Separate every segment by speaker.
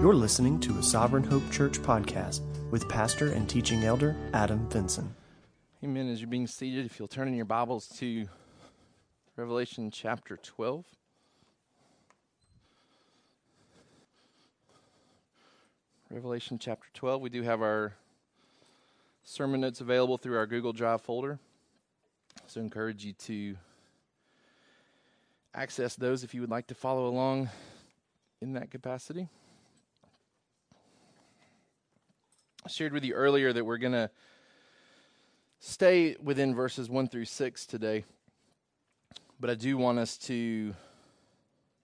Speaker 1: You're listening to a Sovereign Hope Church podcast with pastor and teaching elder Adam Vinson.
Speaker 2: Amen. As you're being seated, if you'll turn in your Bibles to Revelation chapter 12. Revelation chapter 12. We do have our sermon notes available through our Google Drive folder. So I encourage you to access those if you would like to follow along in that capacity. I shared with you earlier that we're going to stay within verses 1 through 6 today, but I do want us to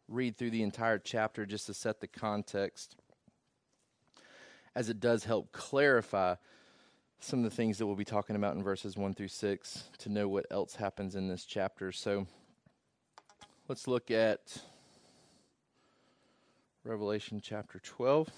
Speaker 2: read through the entire chapter just to set the context, as it does help clarify some of the things that we'll be talking about in verses 1 through 6 to know what else happens in this chapter. So let's look at Revelation chapter 12.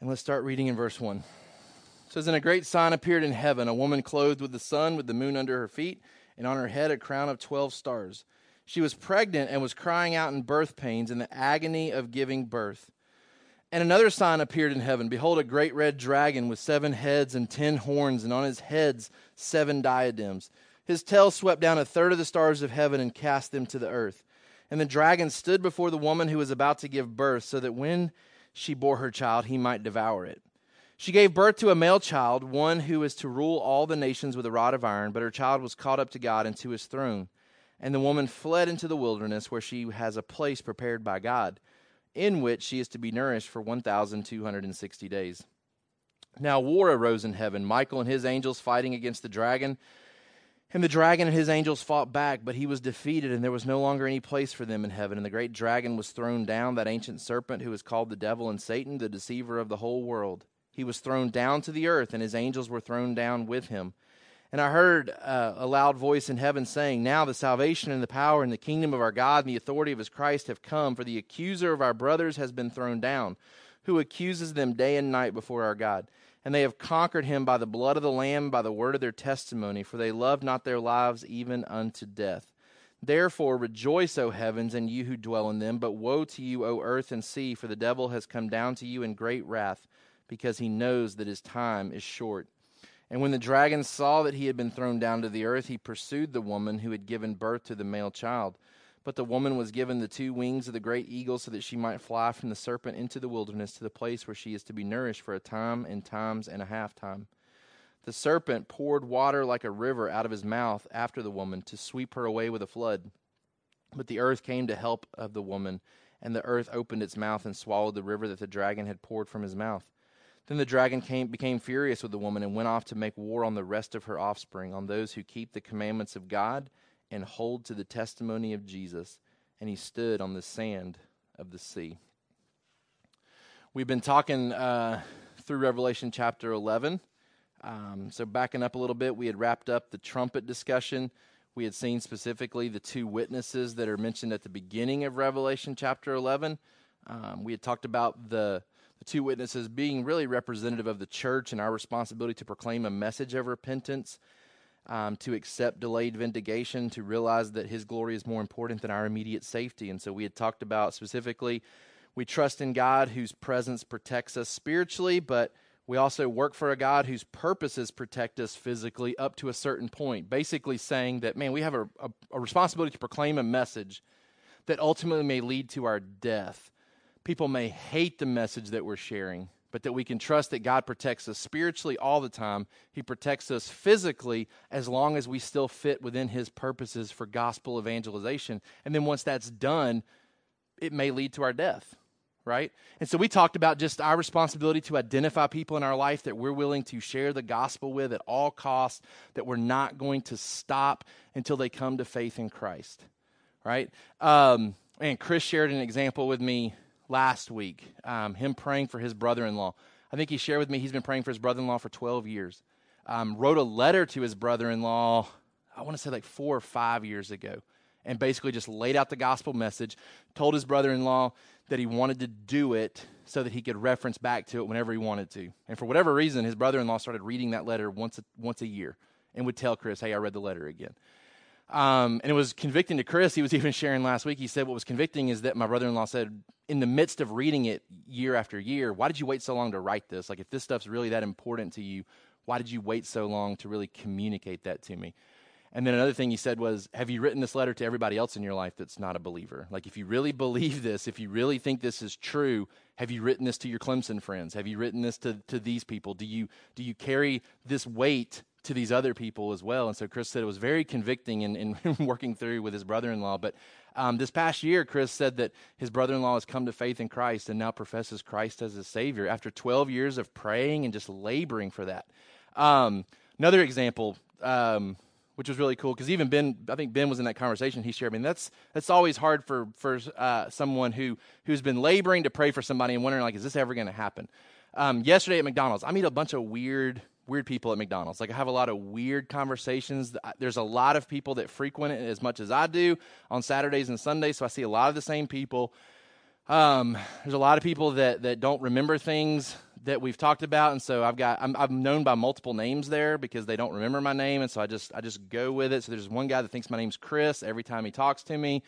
Speaker 2: And let's start reading in verse 1. It says, And a great sign appeared in heaven, a woman clothed with the sun, with the moon under her feet, and on her head a crown of twelve stars. She was pregnant and was crying out in birth pains in the agony of giving birth. And another sign appeared in heaven Behold, a great red dragon with seven heads and ten horns, and on his heads seven diadems. His tail swept down a third of the stars of heaven and cast them to the earth. And the dragon stood before the woman who was about to give birth, so that when she bore her child, he might devour it. She gave birth to a male child, one who is to rule all the nations with a rod of iron, but her child was caught up to God and to his throne. And the woman fled into the wilderness, where she has a place prepared by God, in which she is to be nourished for 1,260 days. Now war arose in heaven, Michael and his angels fighting against the dragon. And the dragon and his angels fought back, but he was defeated, and there was no longer any place for them in heaven. And the great dragon was thrown down, that ancient serpent who is called the devil and Satan, the deceiver of the whole world. He was thrown down to the earth, and his angels were thrown down with him. And I heard uh, a loud voice in heaven saying, Now the salvation and the power and the kingdom of our God and the authority of his Christ have come, for the accuser of our brothers has been thrown down, who accuses them day and night before our God. And they have conquered him by the blood of the Lamb, by the word of their testimony, for they loved not their lives even unto death. Therefore rejoice, O heavens, and you who dwell in them. But woe to you, O earth and sea, for the devil has come down to you in great wrath, because he knows that his time is short. And when the dragon saw that he had been thrown down to the earth, he pursued the woman who had given birth to the male child. But the woman was given the two wings of the great eagle so that she might fly from the serpent into the wilderness to the place where she is to be nourished for a time and times and a half time. The serpent poured water like a river out of his mouth after the woman to sweep her away with a flood. But the earth came to help of the woman, and the earth opened its mouth and swallowed the river that the dragon had poured from his mouth. Then the dragon came, became furious with the woman and went off to make war on the rest of her offspring, on those who keep the commandments of God and hold to the testimony of Jesus, and he stood on the sand of the sea. We've been talking uh, through Revelation chapter 11. Um, so, backing up a little bit, we had wrapped up the trumpet discussion. We had seen specifically the two witnesses that are mentioned at the beginning of Revelation chapter 11. Um, we had talked about the, the two witnesses being really representative of the church and our responsibility to proclaim a message of repentance um, to accept delayed vindication, to realize that His glory is more important than our immediate safety. And so we had talked about specifically, we trust in God whose presence protects us spiritually, but we also work for a God whose purposes protect us physically up to a certain point. Basically, saying that, man, we have a, a, a responsibility to proclaim a message that ultimately may lead to our death. People may hate the message that we're sharing, but that we can trust that God protects us spiritually all the time. He protects us physically as long as we still fit within His purposes for gospel evangelization. And then once that's done, it may lead to our death, right? And so we talked about just our responsibility to identify people in our life that we're willing to share the gospel with at all costs, that we're not going to stop until they come to faith in Christ, right? Um, and Chris shared an example with me last week, um, him praying for his brother in law. I think he shared with me he's been praying for his brother in law for 12 years. Um, wrote a letter to his brother in law, I want to say like four or five years ago, and basically just laid out the gospel message, told his brother in law that he wanted to do it so that he could reference back to it whenever he wanted to. And for whatever reason, his brother in law started reading that letter once a, once a year and would tell Chris, hey, I read the letter again. Um, and it was convicting to Chris. He was even sharing last week. He said what was convicting is that my brother in law said in the midst of reading it year after year, why did you wait so long to write this? Like, if this stuff's really that important to you, why did you wait so long to really communicate that to me? And then another thing he said was, Have you written this letter to everybody else in your life that's not a believer? Like, if you really believe this, if you really think this is true, have you written this to your Clemson friends? Have you written this to, to these people? Do you, do you carry this weight to these other people as well? And so Chris said it was very convicting in, in working through with his brother in law. But um, this past year, Chris said that his brother in law has come to faith in Christ and now professes Christ as his Savior after 12 years of praying and just laboring for that. Um, another example, um, which was really cool because even Ben, I think Ben was in that conversation. He shared. I mean, that's that's always hard for for uh, someone who who's been laboring to pray for somebody and wondering like, is this ever going to happen? Um, yesterday at McDonald's, I meet a bunch of weird weird people at McDonald's. Like I have a lot of weird conversations. There's a lot of people that frequent it as much as I do on Saturdays and Sundays, so I see a lot of the same people. Um, there's a lot of people that that don't remember things that we've talked about, and so I've got I'm, I'm known by multiple names there because they don't remember my name, and so I just I just go with it. So there's one guy that thinks my name's Chris every time he talks to me.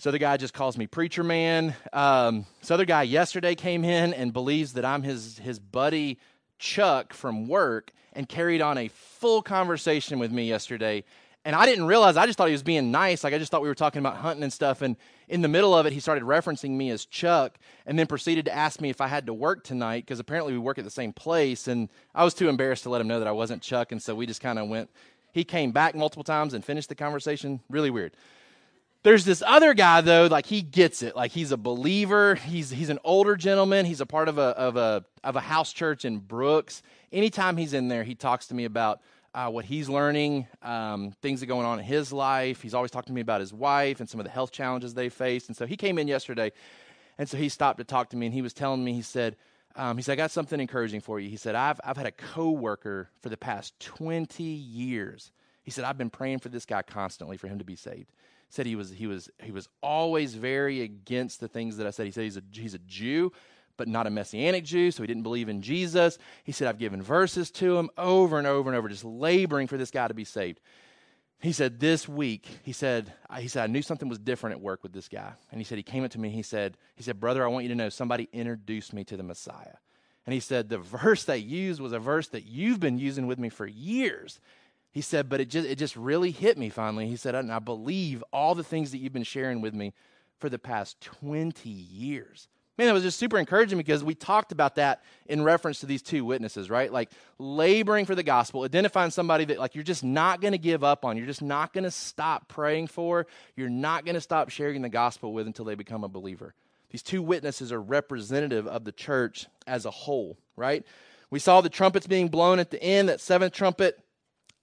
Speaker 2: So the guy just calls me preacher man. Um, this other guy yesterday came in and believes that I'm his his buddy Chuck from work and carried on a full conversation with me yesterday. And I didn't realize, I just thought he was being nice. Like, I just thought we were talking about hunting and stuff. And in the middle of it, he started referencing me as Chuck and then proceeded to ask me if I had to work tonight because apparently we work at the same place. And I was too embarrassed to let him know that I wasn't Chuck. And so we just kind of went, he came back multiple times and finished the conversation. Really weird. There's this other guy though, like he gets it. Like he's a believer. He's he's an older gentleman. He's a part of a of a of a house church in Brooks. Anytime he's in there, he talks to me about uh, what he's learning, um, things that are going on in his life. He's always talking to me about his wife and some of the health challenges they faced. And so he came in yesterday, and so he stopped to talk to me, and he was telling me, he said, um, he said, I got something encouraging for you. He said, I've I've had a coworker for the past 20 years. He said, I've been praying for this guy constantly for him to be saved said he was he was he was always very against the things that I said. He said he's a he's a Jew, but not a messianic Jew, so he didn't believe in Jesus. He said I've given verses to him over and over and over, just laboring for this guy to be saved. He said this week, he said he said I knew something was different at work with this guy, and he said he came up to me. He said he said brother, I want you to know somebody introduced me to the Messiah. And he said, The verse they used was a verse that you've been using with me for years. He said, but it just, it just really hit me finally. He said, I believe all the things that you've been sharing with me for the past 20 years. Man, that was just super encouraging because we talked about that in reference to these two witnesses, right? Like laboring for the gospel, identifying somebody that like you're just not going to give up on, you're just not going to stop praying for, you're not going to stop sharing the gospel with until they become a believer. These two witnesses are representative of the church as a whole, right? We saw the trumpets being blown at the end, that seventh trumpet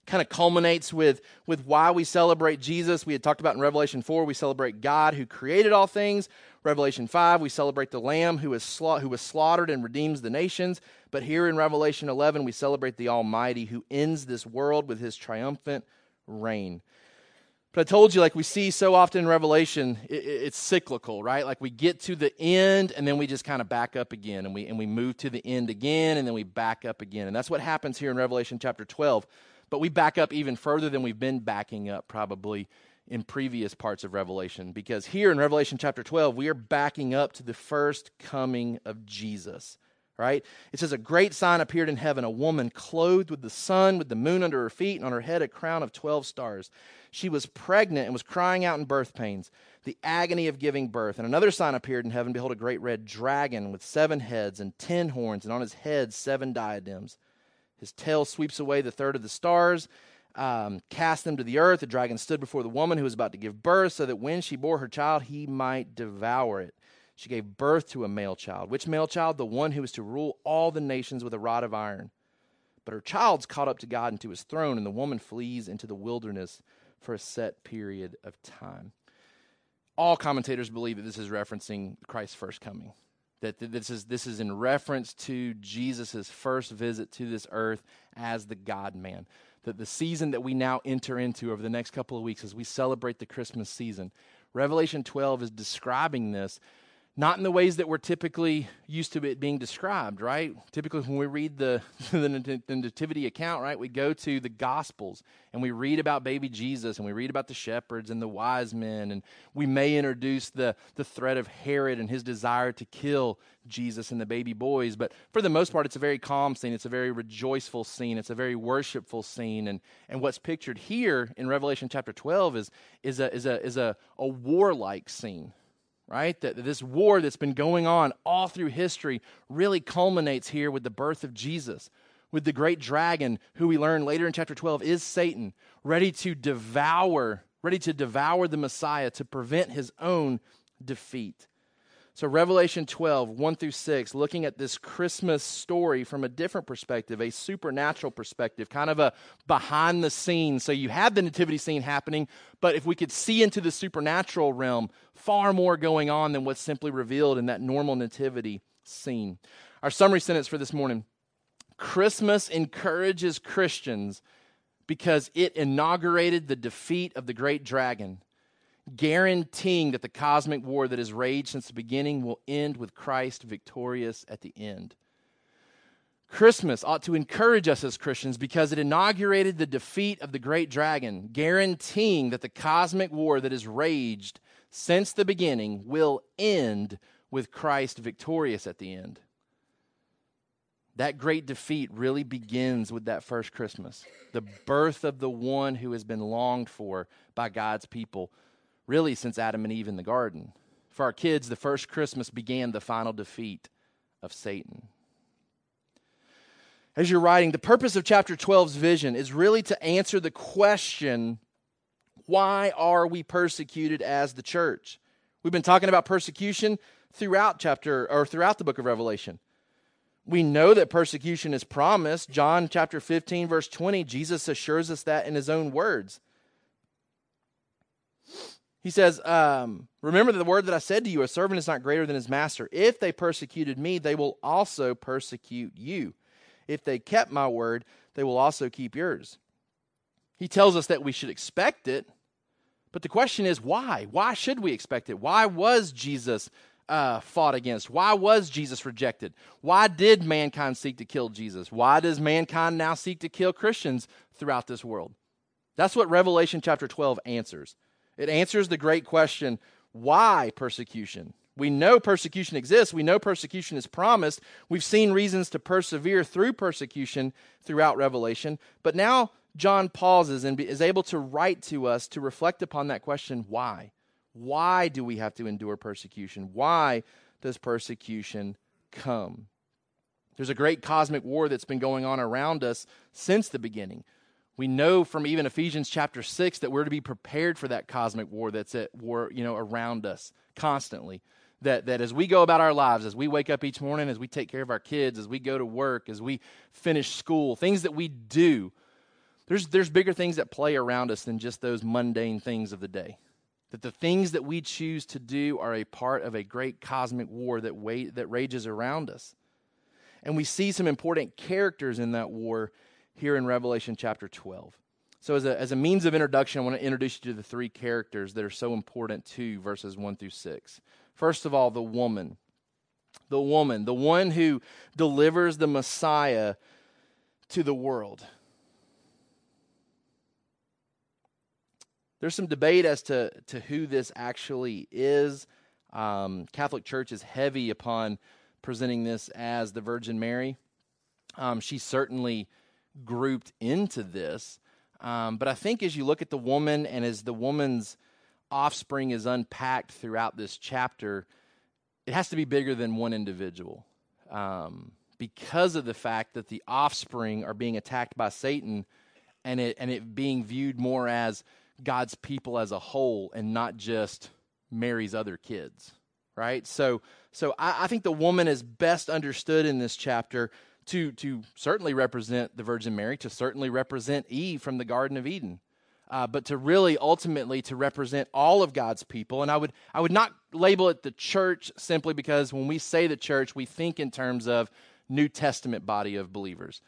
Speaker 2: kind of culminates with, with why we celebrate Jesus. We had talked about in Revelation 4, we celebrate God who created all things. Revelation 5, we celebrate the Lamb who was, sla- who was slaughtered and redeems the nations. But here in Revelation 11, we celebrate the Almighty who ends this world with his triumphant reign. But I told you, like we see so often in Revelation, it, it's cyclical, right? Like we get to the end and then we just kind of back up again and we, and we move to the end again and then we back up again. And that's what happens here in Revelation chapter 12. But we back up even further than we've been backing up probably in previous parts of Revelation. Because here in Revelation chapter 12, we are backing up to the first coming of Jesus. Right? It says, A great sign appeared in heaven, a woman clothed with the sun, with the moon under her feet, and on her head a crown of 12 stars. She was pregnant and was crying out in birth pains, the agony of giving birth. And another sign appeared in heaven Behold, a great red dragon with seven heads and ten horns, and on his head seven diadems. His tail sweeps away the third of the stars, um, cast them to the earth. The dragon stood before the woman who was about to give birth, so that when she bore her child, he might devour it. She gave birth to a male child. Which male child? The one who is to rule all the nations with a rod of iron. But her child's caught up to God and to his throne, and the woman flees into the wilderness for a set period of time. All commentators believe that this is referencing Christ's first coming that this is this is in reference to Jesus' first visit to this earth as the God man. That the season that we now enter into over the next couple of weeks as we celebrate the Christmas season, Revelation 12 is describing this not in the ways that we're typically used to it being described, right? Typically, when we read the, the, nativity account, right, we go to the Gospels and we read about baby Jesus and we read about the shepherds and the wise men, and we may introduce the, the threat of Herod and his desire to kill Jesus and the baby boys. But for the most part, it's a very calm scene. It's a very rejoiceful scene. It's a very worshipful scene. And, and what's pictured here in Revelation chapter 12 is, is, a, is, a, is a, a warlike scene right? That this war that's been going on all through history really culminates here with the birth of Jesus, with the great dragon, who we learn later in chapter 12 is Satan, ready to devour, ready to devour the Messiah to prevent his own defeat. So, Revelation 12, 1 through 6, looking at this Christmas story from a different perspective, a supernatural perspective, kind of a behind the scenes. So, you have the nativity scene happening, but if we could see into the supernatural realm, far more going on than what's simply revealed in that normal nativity scene. Our summary sentence for this morning Christmas encourages Christians because it inaugurated the defeat of the great dragon guaranteeing that the cosmic war that has raged since the beginning will end with Christ victorious at the end. Christmas ought to encourage us as Christians because it inaugurated the defeat of the great dragon, guaranteeing that the cosmic war that has raged since the beginning will end with Christ victorious at the end. That great defeat really begins with that first Christmas, the birth of the one who has been longed for by God's people really since Adam and Eve in the garden. For our kids, the first Christmas began the final defeat of Satan. As you're writing, the purpose of chapter 12's vision is really to answer the question why are we persecuted as the church? We've been talking about persecution throughout chapter or throughout the book of Revelation. We know that persecution is promised. John chapter 15 verse 20, Jesus assures us that in his own words. He says, um, Remember the word that I said to you, a servant is not greater than his master. If they persecuted me, they will also persecute you. If they kept my word, they will also keep yours. He tells us that we should expect it, but the question is why? Why should we expect it? Why was Jesus uh, fought against? Why was Jesus rejected? Why did mankind seek to kill Jesus? Why does mankind now seek to kill Christians throughout this world? That's what Revelation chapter 12 answers. It answers the great question why persecution? We know persecution exists. We know persecution is promised. We've seen reasons to persevere through persecution throughout Revelation. But now John pauses and is able to write to us to reflect upon that question why? Why do we have to endure persecution? Why does persecution come? There's a great cosmic war that's been going on around us since the beginning. We know from even Ephesians chapter 6 that we're to be prepared for that cosmic war that's at war, you know, around us constantly. That, that as we go about our lives, as we wake up each morning, as we take care of our kids, as we go to work, as we finish school, things that we do, there's, there's bigger things that play around us than just those mundane things of the day. That the things that we choose to do are a part of a great cosmic war that, wait, that rages around us. And we see some important characters in that war here in Revelation chapter 12. So, as a, as a means of introduction, I want to introduce you to the three characters that are so important to verses 1 through 6. First of all, the woman. The woman, the one who delivers the Messiah to the world. There's some debate as to, to who this actually is. Um, Catholic Church is heavy upon presenting this as the Virgin Mary. Um, she certainly grouped into this. Um, but I think as you look at the woman and as the woman's offspring is unpacked throughout this chapter, it has to be bigger than one individual. Um, because of the fact that the offspring are being attacked by Satan and it, and it being viewed more as God's people as a whole and not just Mary's other kids, right? So, so I, I think the woman is best understood in this chapter to, to certainly represent the Virgin Mary, to certainly represent Eve from the Garden of Eden. Uh, but to really ultimately to represent all of God's people. And I would I would not label it the church simply because when we say the church, we think in terms of New Testament body of believers,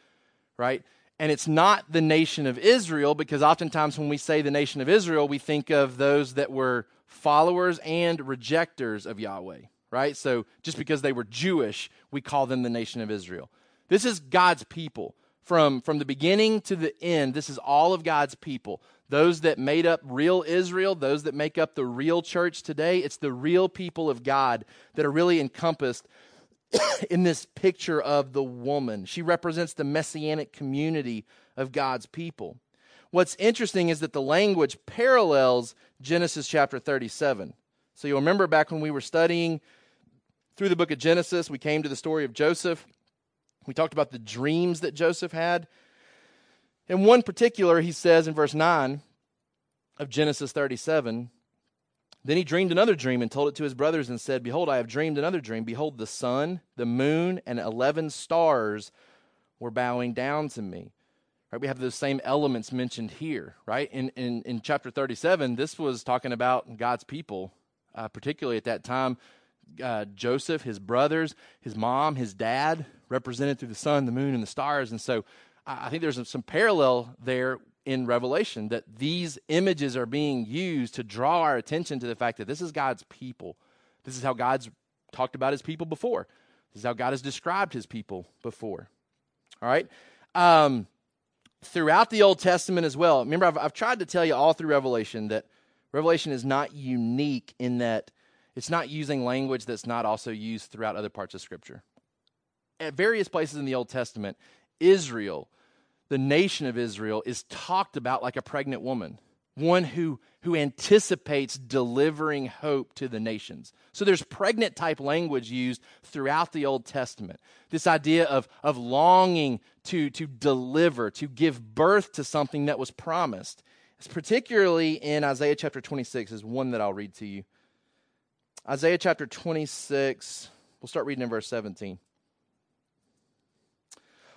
Speaker 2: right? And it's not the nation of Israel because oftentimes when we say the nation of Israel, we think of those that were followers and rejectors of Yahweh, right? So just because they were Jewish, we call them the nation of Israel. This is God's people. From, from the beginning to the end, this is all of God's people. Those that made up real Israel, those that make up the real church today, it's the real people of God that are really encompassed in this picture of the woman. She represents the messianic community of God's people. What's interesting is that the language parallels Genesis chapter 37. So you'll remember back when we were studying through the book of Genesis, we came to the story of Joseph. We talked about the dreams that Joseph had. In one particular, he says in verse 9 of Genesis 37 Then he dreamed another dream and told it to his brothers and said, Behold, I have dreamed another dream. Behold, the sun, the moon, and 11 stars were bowing down to me. Right, we have those same elements mentioned here, right? In, in, in chapter 37, this was talking about God's people, uh, particularly at that time. Uh, Joseph, his brothers, his mom, his dad, represented through the sun, the moon, and the stars. And so I think there's some parallel there in Revelation that these images are being used to draw our attention to the fact that this is God's people. This is how God's talked about his people before. This is how God has described his people before. All right? Um, throughout the Old Testament as well, remember, I've, I've tried to tell you all through Revelation that Revelation is not unique in that it's not using language that's not also used throughout other parts of Scripture. At various places in the Old Testament, Israel the nation of Israel is talked about like a pregnant woman, one who, who anticipates delivering hope to the nations. So there's pregnant type language used throughout the Old Testament. This idea of, of longing to, to deliver, to give birth to something that was promised. It's particularly in Isaiah chapter 26 is one that I'll read to you. Isaiah chapter 26, we'll start reading in verse 17.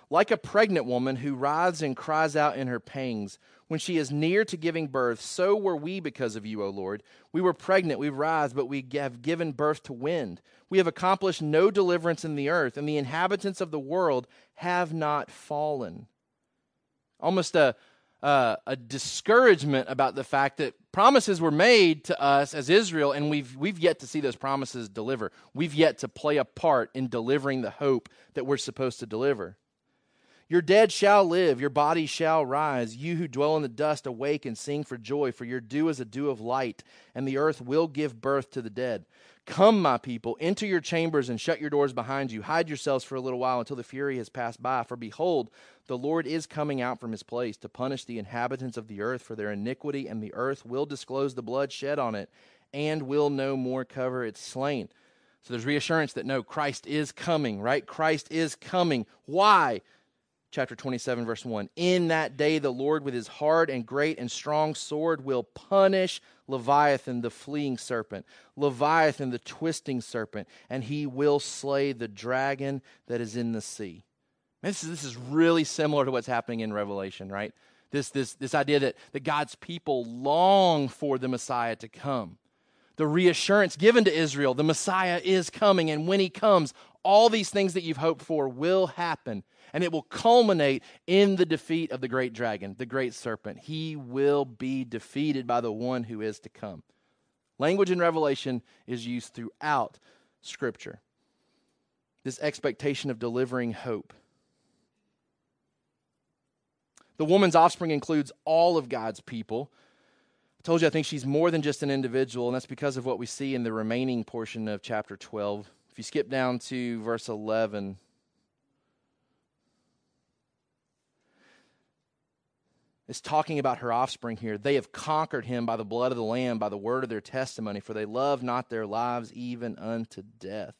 Speaker 2: Like a pregnant woman who writhes and cries out in her pangs when she is near to giving birth, so were we because of you, O Lord. We were pregnant, we writhed, but we have given birth to wind. We have accomplished no deliverance in the earth, and the inhabitants of the world have not fallen. Almost a, uh, a discouragement about the fact that promises were made to us as Israel, and we've, we've yet to see those promises deliver. We've yet to play a part in delivering the hope that we're supposed to deliver. Your dead shall live, your body shall rise. You who dwell in the dust, awake and sing for joy, for your dew is a dew of light, and the earth will give birth to the dead. Come, my people, enter your chambers and shut your doors behind you. Hide yourselves for a little while until the fury has passed by. For behold, the Lord is coming out from his place to punish the inhabitants of the earth for their iniquity, and the earth will disclose the blood shed on it, and will no more cover its slain. So there's reassurance that no, Christ is coming, right? Christ is coming. Why? Chapter 27, verse 1. In that day, the Lord with his hard and great and strong sword will punish Leviathan, the fleeing serpent, Leviathan, the twisting serpent, and he will slay the dragon that is in the sea. This is, this is really similar to what's happening in Revelation, right? This, this, this idea that, that God's people long for the Messiah to come. The reassurance given to Israel the Messiah is coming, and when he comes, all these things that you've hoped for will happen and it will culminate in the defeat of the great dragon, the great serpent. He will be defeated by the one who is to come. Language in Revelation is used throughout Scripture. This expectation of delivering hope. The woman's offspring includes all of God's people. I told you I think she's more than just an individual, and that's because of what we see in the remaining portion of chapter 12. If you skip down to verse 11, is talking about her offspring here. They have conquered him by the blood of the Lamb, by the word of their testimony, for they love not their lives even unto death.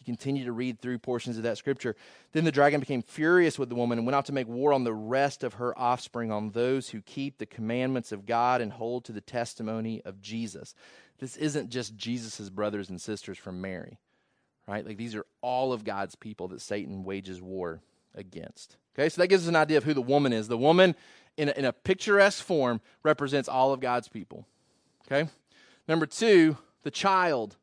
Speaker 2: You continue to read through portions of that scripture. Then the dragon became furious with the woman and went out to make war on the rest of her offspring, on those who keep the commandments of God and hold to the testimony of Jesus. This isn't just Jesus' brothers and sisters from Mary, right? Like these are all of God's people that Satan wages war against. Okay, so that gives us an idea of who the woman is. The woman in a, in a picturesque form, represents all of God's people. Okay? Number two, the child.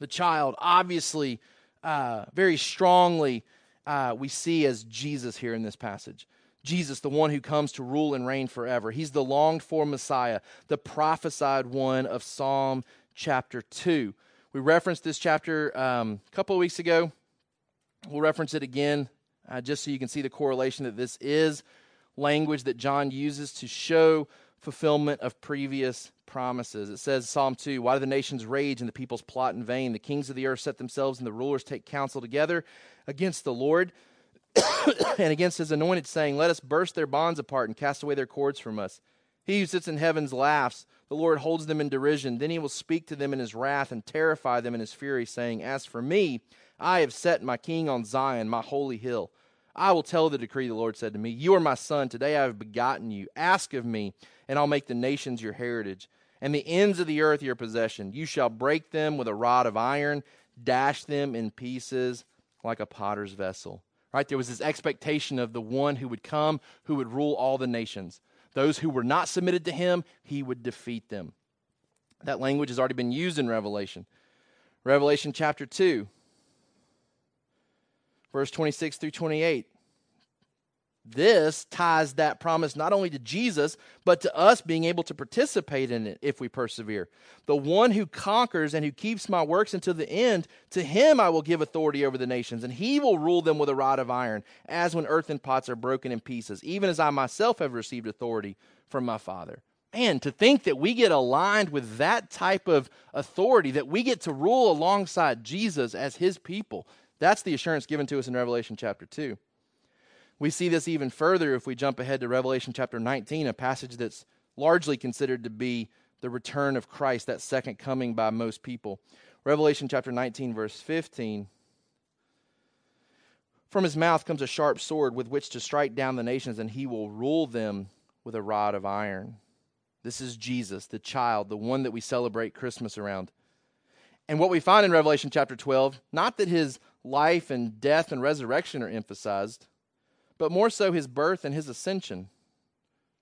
Speaker 2: The child, obviously, uh, very strongly, uh, we see as Jesus here in this passage. Jesus, the one who comes to rule and reign forever. He's the longed for Messiah, the prophesied one of Psalm chapter 2. We referenced this chapter um, a couple of weeks ago. We'll reference it again uh, just so you can see the correlation that this is language that John uses to show fulfillment of previous promises. It says, Psalm 2 Why do the nations rage and the peoples plot in vain? The kings of the earth set themselves and the rulers take counsel together against the Lord and against his anointed, saying, Let us burst their bonds apart and cast away their cords from us. He who sits in heavens laughs. The Lord holds them in derision. Then he will speak to them in his wrath and terrify them in his fury, saying, As for me, I have set my king on Zion, my holy hill. I will tell the decree the Lord said to me, You are my son. Today I have begotten you. Ask of me, and I'll make the nations your heritage, and the ends of the earth your possession. You shall break them with a rod of iron, dash them in pieces like a potter's vessel. Right? There was this expectation of the one who would come, who would rule all the nations. Those who were not submitted to him, he would defeat them. That language has already been used in Revelation. Revelation chapter 2, verse 26 through 28. This ties that promise not only to Jesus, but to us being able to participate in it if we persevere. The one who conquers and who keeps my works until the end, to him I will give authority over the nations, and he will rule them with a rod of iron, as when earthen pots are broken in pieces, even as I myself have received authority from my Father. And to think that we get aligned with that type of authority, that we get to rule alongside Jesus as his people, that's the assurance given to us in Revelation chapter 2. We see this even further if we jump ahead to Revelation chapter 19, a passage that's largely considered to be the return of Christ, that second coming by most people. Revelation chapter 19, verse 15. From his mouth comes a sharp sword with which to strike down the nations, and he will rule them with a rod of iron. This is Jesus, the child, the one that we celebrate Christmas around. And what we find in Revelation chapter 12, not that his life and death and resurrection are emphasized, but more so his birth and his ascension.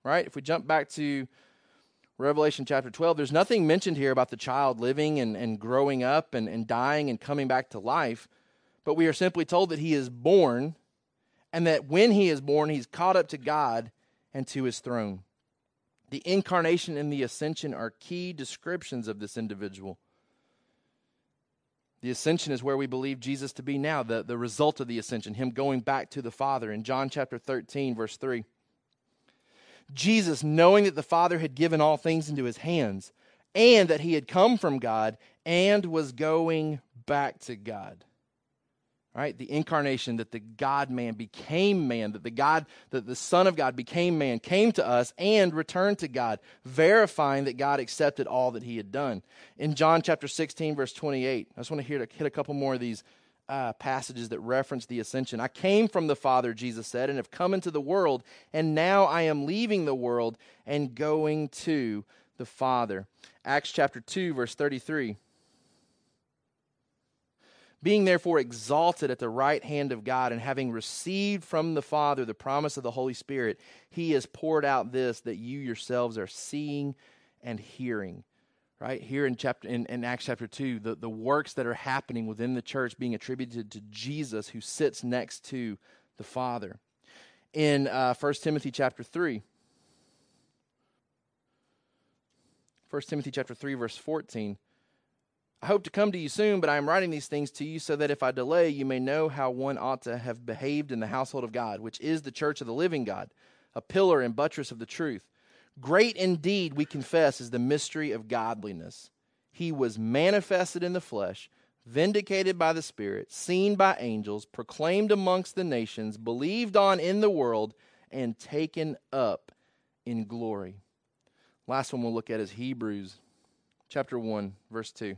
Speaker 2: Right? If we jump back to Revelation chapter 12, there's nothing mentioned here about the child living and, and growing up and, and dying and coming back to life, but we are simply told that he is born and that when he is born, he's caught up to God and to his throne. The incarnation and the ascension are key descriptions of this individual. The ascension is where we believe Jesus to be now, the, the result of the ascension, him going back to the Father. In John chapter 13, verse 3, Jesus, knowing that the Father had given all things into his hands, and that he had come from God and was going back to God right? The incarnation that the god man became man that the god that the son of god became man came to us and returned to god verifying that god accepted all that he had done. In john chapter 16 verse 28 i just want to hear hit a couple more of these uh, passages that reference the ascension. I came from the father jesus said and have come into the world and now i am leaving the world and going to the father. Acts chapter 2 verse 33 being therefore exalted at the right hand of God, and having received from the Father the promise of the Holy Spirit, he has poured out this that you yourselves are seeing and hearing. Right here in chapter in, in Acts chapter two, the, the works that are happening within the church being attributed to Jesus who sits next to the Father. In uh, 1 Timothy chapter 3, 1 Timothy chapter 3, verse 14. I hope to come to you soon, but I am writing these things to you so that if I delay, you may know how one ought to have behaved in the household of God, which is the church of the living God, a pillar and buttress of the truth. Great indeed, we confess, is the mystery of godliness. He was manifested in the flesh, vindicated by the Spirit, seen by angels, proclaimed amongst the nations, believed on in the world, and taken up in glory. Last one we'll look at is Hebrews chapter 1, verse 2.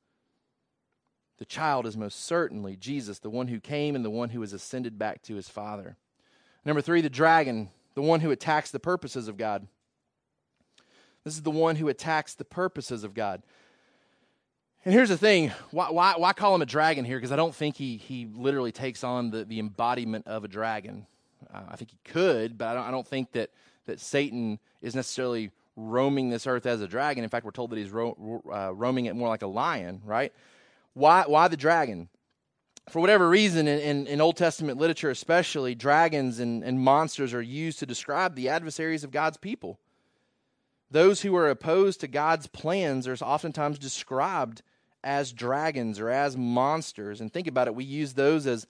Speaker 2: The child is most certainly Jesus, the one who came and the one who has ascended back to his Father. Number three, the dragon, the one who attacks the purposes of God. This is the one who attacks the purposes of God. And here's the thing why, why, why call him a dragon here? Because I don't think he, he literally takes on the, the embodiment of a dragon. Uh, I think he could, but I don't, I don't think that, that Satan is necessarily roaming this earth as a dragon. In fact, we're told that he's ro- uh, roaming it more like a lion, right? Why, why the dragon? For whatever reason, in, in, in Old Testament literature especially, dragons and, and monsters are used to describe the adversaries of God's people. Those who are opposed to God's plans are oftentimes described as dragons or as monsters. And think about it, we use those as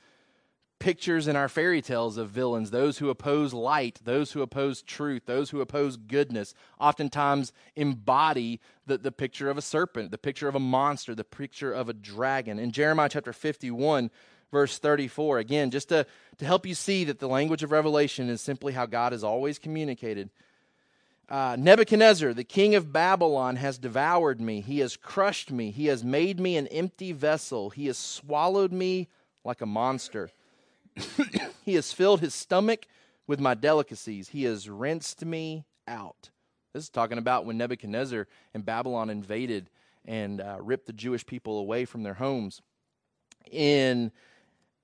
Speaker 2: pictures in our fairy tales of villains those who oppose light, those who oppose truth, those who oppose goodness, oftentimes embody the, the picture of a serpent, the picture of a monster, the picture of a dragon. In Jeremiah chapter 51, verse 34, again, just to, to help you see that the language of Revelation is simply how God has always communicated. Uh, Nebuchadnezzar, the king of Babylon, has devoured me. He has crushed me. He has made me an empty vessel. He has swallowed me like a monster. he has filled his stomach with my delicacies. He has rinsed me out. This is talking about when Nebuchadnezzar and Babylon invaded and uh, ripped the Jewish people away from their homes. In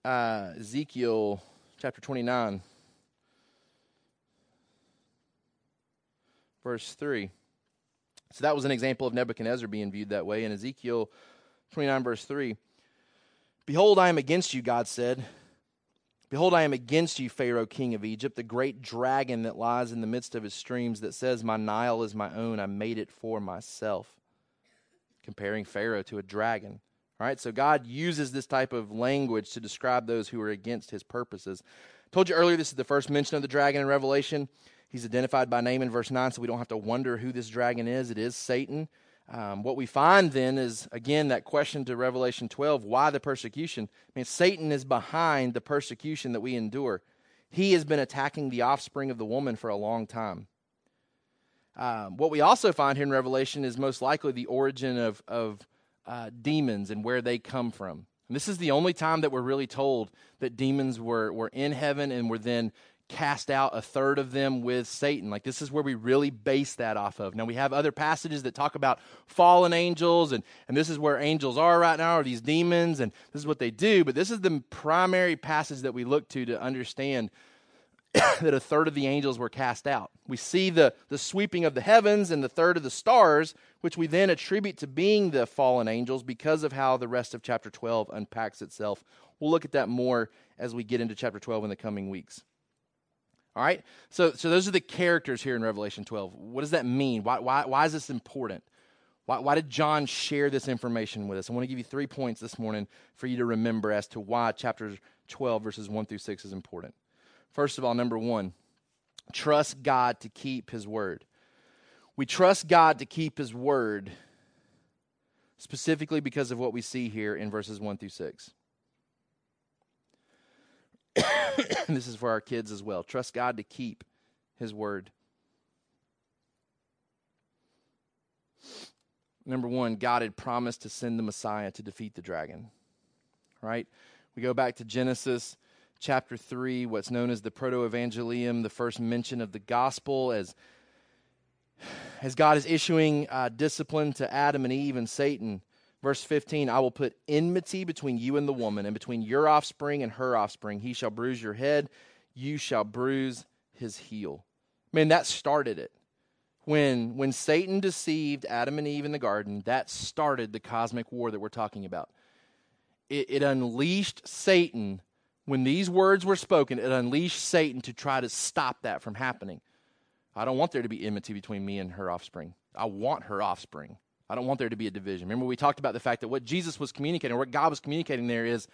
Speaker 2: uh, Ezekiel chapter 29, verse 3. So that was an example of Nebuchadnezzar being viewed that way. In Ezekiel 29, verse 3, Behold, I am against you, God said. Behold, I am against you, Pharaoh, king of Egypt, the great dragon that lies in the midst of his streams, that says, My Nile is my own, I made it for myself. Comparing Pharaoh to a dragon. All right, so God uses this type of language to describe those who are against his purposes. I told you earlier, this is the first mention of the dragon in Revelation. He's identified by name in verse 9, so we don't have to wonder who this dragon is. It is Satan. Um, what we find then is, again, that question to Revelation 12 why the persecution? I mean, Satan is behind the persecution that we endure. He has been attacking the offspring of the woman for a long time. Um, what we also find here in Revelation is most likely the origin of, of uh, demons and where they come from. And this is the only time that we're really told that demons were, were in heaven and were then cast out a third of them with Satan. Like, this is where we really base that off of. Now, we have other passages that talk about fallen angels, and, and this is where angels are right now, or these demons, and this is what they do. But this is the primary passage that we look to to understand that a third of the angels were cast out. We see the, the sweeping of the heavens and the third of the stars, which we then attribute to being the fallen angels because of how the rest of chapter 12 unpacks itself. We'll look at that more as we get into chapter 12 in the coming weeks. All right? So, so those are the characters here in Revelation 12. What does that mean? Why, why, why is this important? Why, why did John share this information with us? I want to give you three points this morning for you to remember as to why chapter 12, verses 1 through 6 is important. First of all, number one, trust God to keep his word. We trust God to keep his word specifically because of what we see here in verses 1 through 6. this is for our kids as well. Trust God to keep His word. Number one, God had promised to send the Messiah to defeat the dragon. Right? We go back to Genesis chapter 3, what's known as the proto evangelium, the first mention of the gospel as, as God is issuing uh, discipline to Adam and Eve and Satan. Verse 15 I will put enmity between you and the woman, and between your offspring and her offspring. He shall bruise your head, you shall bruise his heel. Man, that started it. When, when Satan deceived Adam and Eve in the garden, that started the cosmic war that we're talking about. It, it unleashed Satan, when these words were spoken, it unleashed Satan to try to stop that from happening. I don't want there to be enmity between me and her offspring. I want her offspring. I don't want there to be a division. Remember, we talked about the fact that what Jesus was communicating, what God was communicating there is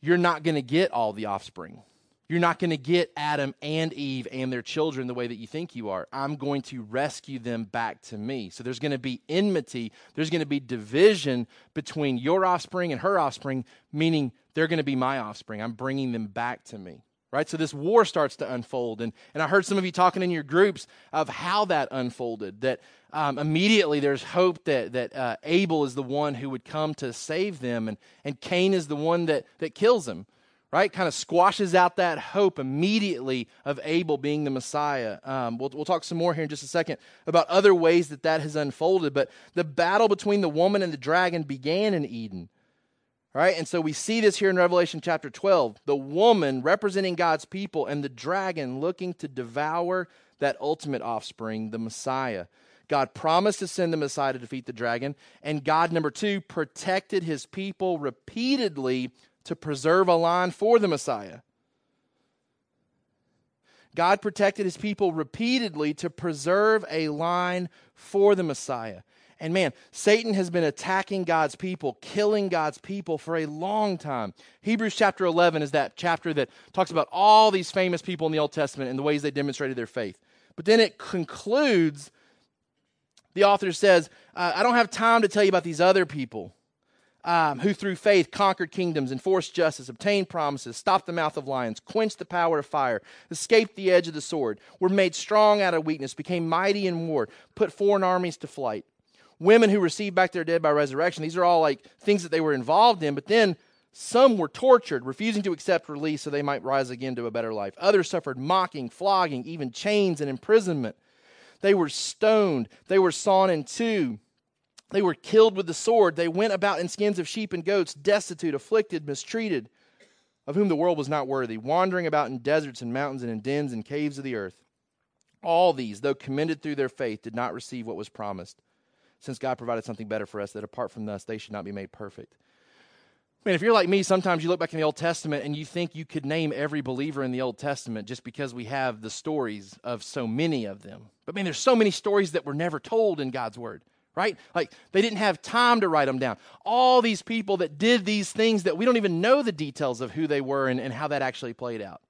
Speaker 2: you're not going to get all the offspring. You're not going to get Adam and Eve and their children the way that you think you are. I'm going to rescue them back to me. So there's going to be enmity, there's going to be division between your offspring and her offspring, meaning they're going to be my offspring. I'm bringing them back to me right? So this war starts to unfold. And, and I heard some of you talking in your groups of how that unfolded, that um, immediately there's hope that, that uh, Abel is the one who would come to save them, and, and Cain is the one that, that kills him, right? Kind of squashes out that hope immediately of Abel being the Messiah. Um, we'll, we'll talk some more here in just a second about other ways that that has unfolded. But the battle between the woman and the dragon began in Eden. Right? And so we see this here in Revelation chapter 12. The woman representing God's people and the dragon looking to devour that ultimate offspring, the Messiah. God promised to send the Messiah to defeat the dragon. And God, number two, protected his people repeatedly to preserve a line for the Messiah. God protected his people repeatedly to preserve a line for the Messiah. And man, Satan has been attacking God's people, killing God's people for a long time. Hebrews chapter 11 is that chapter that talks about all these famous people in the Old Testament and the ways they demonstrated their faith. But then it concludes, the author says, uh, I don't have time to tell you about these other people um, who through faith conquered kingdoms, enforced justice, obtained promises, stopped the mouth of lions, quenched the power of fire, escaped the edge of the sword, were made strong out of weakness, became mighty in war, put foreign armies to flight women who received back their dead by resurrection. These are all like things that they were involved in, but then some were tortured, refusing to accept release so they might rise again to a better life. Others suffered mocking, flogging, even chains and imprisonment. They were stoned, they were sawn in two. They were killed with the sword. They went about in skins of sheep and goats, destitute, afflicted, mistreated, of whom the world was not worthy, wandering about in deserts and mountains and in dens and caves of the earth. All these, though commended through their faith, did not receive what was promised since God provided something better for us, that apart from us, they should not be made perfect. Man, if you're like me, sometimes you look back in the Old Testament and you think you could name every believer in the Old Testament just because we have the stories of so many of them. But man, there's so many stories that were never told in God's Word, right? Like they didn't have time to write them down. All these people that did these things that we don't even know the details of who they were and, and how that actually played out.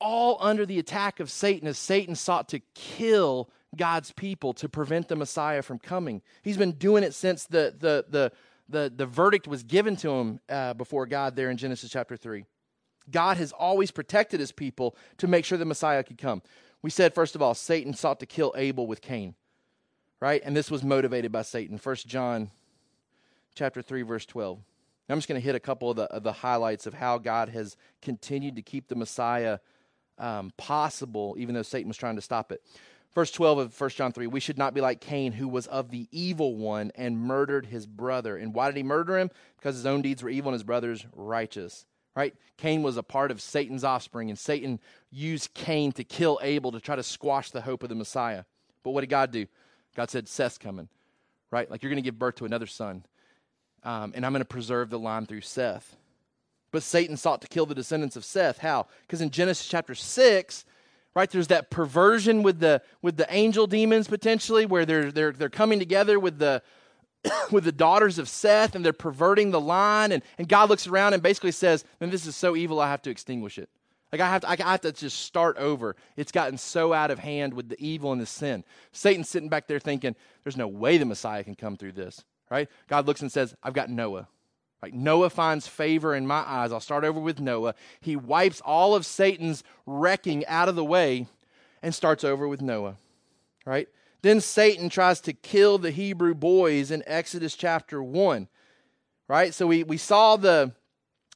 Speaker 2: All under the attack of Satan as Satan sought to kill God's people to prevent the Messiah from coming. He's been doing it since the, the, the, the, the verdict was given to him uh, before God there in Genesis chapter 3. God has always protected his people to make sure the Messiah could come. We said, first of all, Satan sought to kill Abel with Cain, right? And this was motivated by Satan. First John chapter 3, verse 12. I'm just going to hit a couple of the, of the highlights of how God has continued to keep the Messiah um, possible, even though Satan was trying to stop it. Verse 12 of 1 John 3 We should not be like Cain, who was of the evil one and murdered his brother. And why did he murder him? Because his own deeds were evil and his brother's righteous. Right? Cain was a part of Satan's offspring, and Satan used Cain to kill Abel to try to squash the hope of the Messiah. But what did God do? God said, Seth's coming. Right? Like you're going to give birth to another son. Um, and I'm going to preserve the line through Seth. But Satan sought to kill the descendants of Seth. How? Because in Genesis chapter 6, right there's that perversion with the with the angel demons potentially where they're they're they're coming together with the with the daughters of Seth and they're perverting the line and, and God looks around and basically says, Man, this is so evil I have to extinguish it. Like I have to I have to just start over. It's gotten so out of hand with the evil and the sin. Satan's sitting back there thinking, There's no way the Messiah can come through this. Right? God looks and says, I've got Noah. Right? Noah finds favor in my eyes. I'll start over with Noah. He wipes all of Satan's wrecking out of the way and starts over with Noah. Right? Then Satan tries to kill the Hebrew boys in Exodus chapter 1. Right? So we, we saw the,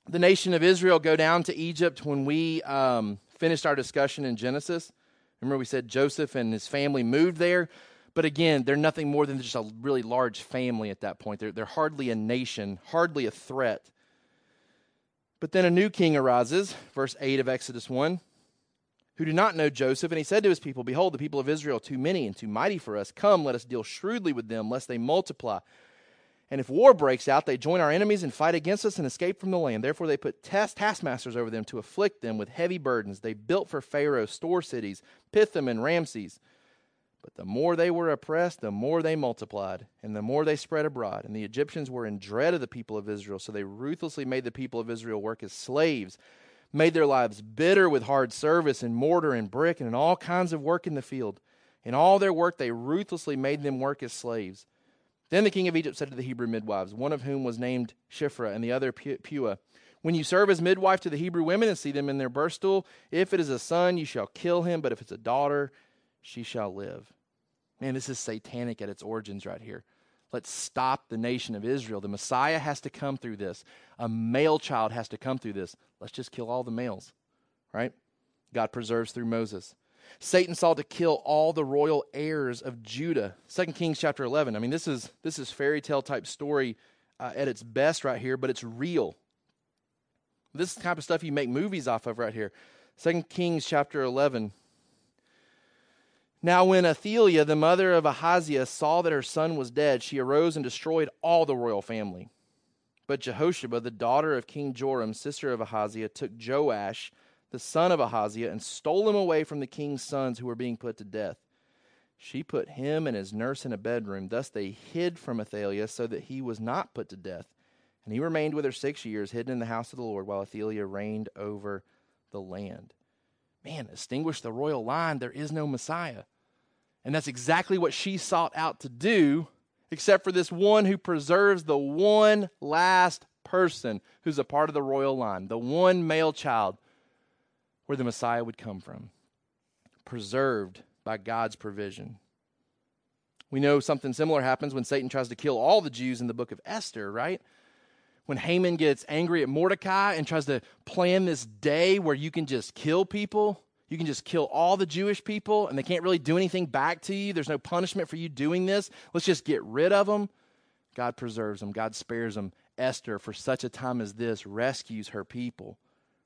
Speaker 2: the nation of Israel go down to Egypt when we um, finished our discussion in Genesis. Remember, we said Joseph and his family moved there. But again, they're nothing more than just a really large family at that point. They're, they're hardly a nation, hardly a threat. But then a new king arises, verse 8 of Exodus 1, who do not know Joseph. And he said to his people, Behold, the people of Israel, too many and too mighty for us. Come, let us deal shrewdly with them, lest they multiply. And if war breaks out, they join our enemies and fight against us and escape from the land. Therefore, they put task- taskmasters over them to afflict them with heavy burdens. They built for Pharaoh store cities, Pithom and Ramses. But the more they were oppressed, the more they multiplied, and the more they spread abroad. And the Egyptians were in dread of the people of Israel, so they ruthlessly made the people of Israel work as slaves, made their lives bitter with hard service in mortar and brick and in all kinds of work in the field. In all their work, they ruthlessly made them work as slaves. Then the king of Egypt said to the Hebrew midwives, one of whom was named Shiphrah and the other Puah, When you serve as midwife to the Hebrew women and see them in their birth stool, if it is a son, you shall kill him, but if it's a daughter, she shall live. Man, this is satanic at its origins right here. Let's stop the nation of Israel. The Messiah has to come through this. A male child has to come through this. Let's just kill all the males, right? God preserves through Moses. Satan sought to kill all the royal heirs of Judah. 2 Kings chapter 11. I mean, this is this is fairy tale type story uh, at its best right here, but it's real. This is type of stuff you make movies off of right here. 2 Kings chapter 11. Now, when Athaliah, the mother of Ahaziah, saw that her son was dead, she arose and destroyed all the royal family. But Jehosheba, the daughter of King Joram, sister of Ahaziah, took Joash, the son of Ahaziah, and stole him away from the king's sons who were being put to death. She put him and his nurse in a bedroom. Thus they hid from Athaliah so that he was not put to death. And he remained with her six years, hidden in the house of the Lord, while Athaliah reigned over the land. Man, extinguish the royal line. There is no Messiah. And that's exactly what she sought out to do, except for this one who preserves the one last person who's a part of the royal line, the one male child where the Messiah would come from, preserved by God's provision. We know something similar happens when Satan tries to kill all the Jews in the book of Esther, right? When Haman gets angry at Mordecai and tries to plan this day where you can just kill people you can just kill all the Jewish people and they can't really do anything back to you. There's no punishment for you doing this. Let's just get rid of them. God preserves them, God spares them. Esther, for such a time as this, rescues her people.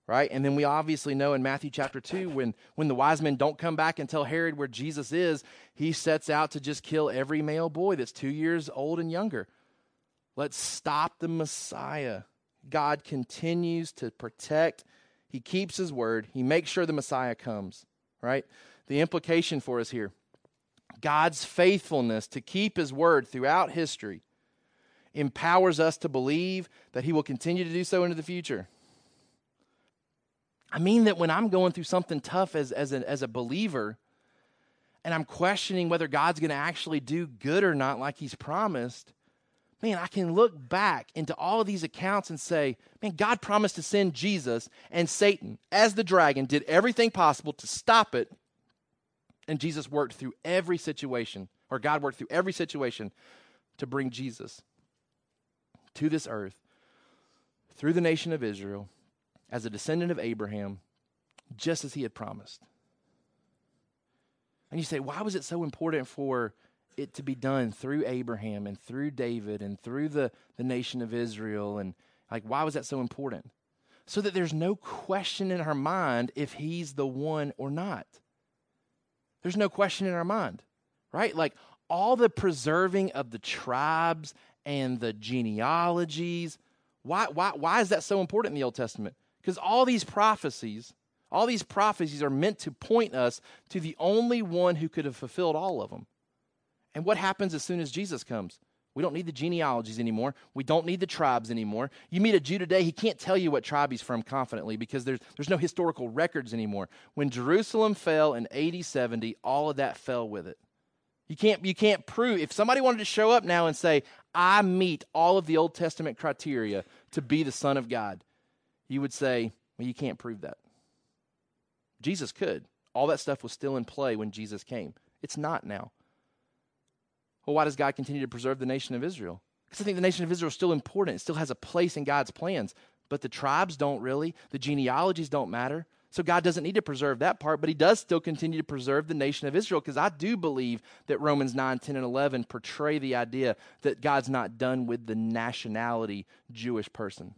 Speaker 2: Right? And then we obviously know in Matthew chapter 2, when, when the wise men don't come back and tell Herod where Jesus is, he sets out to just kill every male boy that's two years old and younger. Let's stop the Messiah. God continues to protect he keeps his word. He makes sure the Messiah comes, right? The implication for us here God's faithfulness to keep his word throughout history empowers us to believe that he will continue to do so into the future. I mean that when I'm going through something tough as, as, a, as a believer and I'm questioning whether God's going to actually do good or not like he's promised, man, I can look back into all of these accounts and say, man, God promised to send Jesus, and Satan, as the dragon, did everything possible to stop it. And Jesus worked through every situation, or God worked through every situation to bring Jesus to this earth through the nation of Israel as a descendant of Abraham, just as he had promised. And you say, why was it so important for it to be done through Abraham and through David and through the, the nation of Israel. And like, why was that so important? So that there's no question in our mind if he's the one or not. There's no question in our mind, right? Like all the preserving of the tribes and the genealogies. Why, why, why is that so important in the Old Testament? Because all these prophecies, all these prophecies are meant to point us to the only one who could have fulfilled all of them. And what happens as soon as Jesus comes? We don't need the genealogies anymore. We don't need the tribes anymore. You meet a Jew today, he can't tell you what tribe he's from confidently because there's, there's no historical records anymore. When Jerusalem fell in AD 70, all of that fell with it. You can't, you can't prove, if somebody wanted to show up now and say, I meet all of the Old Testament criteria to be the Son of God, you would say, well, you can't prove that. Jesus could. All that stuff was still in play when Jesus came. It's not now. Well, why does God continue to preserve the nation of Israel? Because I think the nation of Israel is still important. It still has a place in God's plans. But the tribes don't really, the genealogies don't matter. So God doesn't need to preserve that part, but He does still continue to preserve the nation of Israel because I do believe that Romans 9, 10, and 11 portray the idea that God's not done with the nationality Jewish person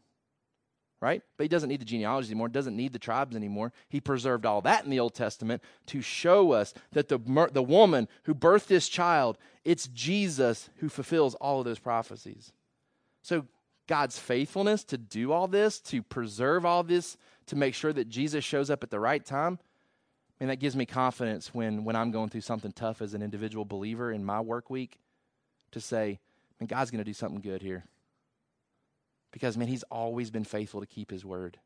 Speaker 2: right? But he doesn't need the genealogy anymore, doesn't need the tribes anymore. He preserved all that in the Old Testament to show us that the, the woman who birthed this child, it's Jesus who fulfills all of those prophecies. So God's faithfulness to do all this, to preserve all this, to make sure that Jesus shows up at the right time, and that gives me confidence when, when I'm going through something tough as an individual believer in my work week to say, man, God's going to do something good here because, man, he's always been faithful to keep his word.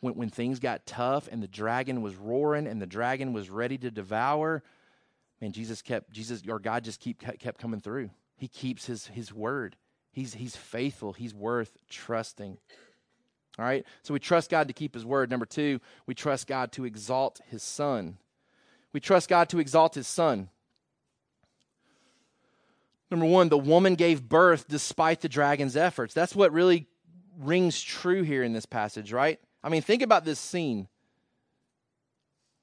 Speaker 2: When, when things got tough and the dragon was roaring and the dragon was ready to devour, man, Jesus kept, Jesus, or God just keep, kept coming through. He keeps his, his word. He's, he's faithful. He's worth trusting. All right? So we trust God to keep his word. Number two, we trust God to exalt his son. We trust God to exalt his son. Number one, the woman gave birth despite the dragon's efforts. That's what really rings true here in this passage, right? I mean, think about this scene.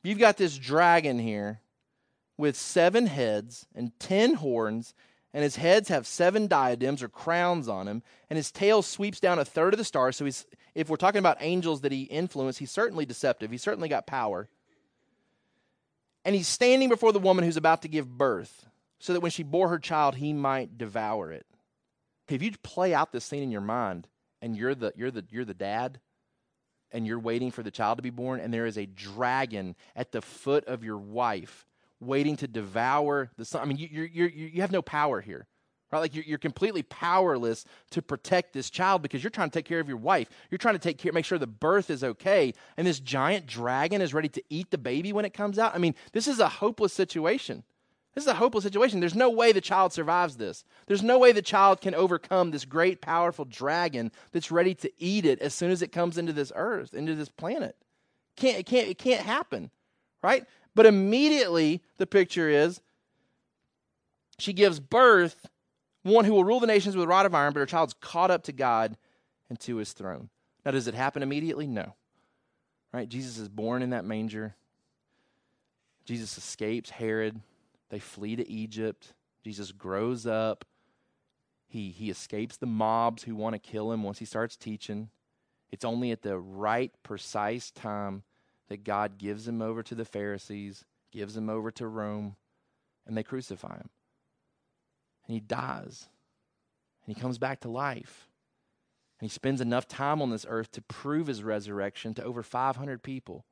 Speaker 2: You've got this dragon here with seven heads and ten horns, and his heads have seven diadems or crowns on him, and his tail sweeps down a third of the stars. So he's, if we're talking about angels that he influenced, he's certainly deceptive. He's certainly got power. And he's standing before the woman who's about to give birth so that when she bore her child, he might devour it. If you play out this scene in your mind and you're the, you're the, you're the dad and you're waiting for the child to be born, and there is a dragon at the foot of your wife waiting to devour the son. I mean, you, you you you have no power here, right? Like you're, you're completely powerless to protect this child because you're trying to take care of your wife. You're trying to take care, make sure the birth is okay, and this giant dragon is ready to eat the baby when it comes out. I mean, this is a hopeless situation. This is a hopeless situation. There's no way the child survives this. There's no way the child can overcome this great, powerful dragon that's ready to eat it as soon as it comes into this earth, into this planet. Can't, it, can't, it can't happen, right? But immediately, the picture is she gives birth, one who will rule the nations with a rod of iron, but her child's caught up to God and to his throne. Now, does it happen immediately? No. Right? Jesus is born in that manger. Jesus escapes Herod. They flee to Egypt. Jesus grows up. He, he escapes the mobs who want to kill him once he starts teaching. It's only at the right, precise time that God gives him over to the Pharisees, gives him over to Rome, and they crucify him. And he dies. And he comes back to life. And he spends enough time on this earth to prove his resurrection to over 500 people.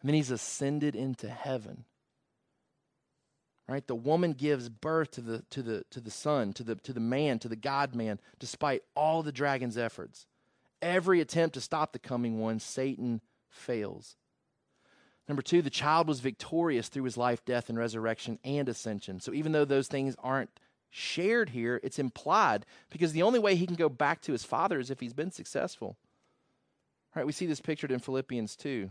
Speaker 2: And then he's ascended into heaven right? The woman gives birth to the to the to the son to the to the man to the god man despite all the dragon's efforts. Every attempt to stop the coming one satan fails. Number 2 the child was victorious through his life death and resurrection and ascension. So even though those things aren't shared here it's implied because the only way he can go back to his father is if he's been successful. Right? We see this pictured in philippians 2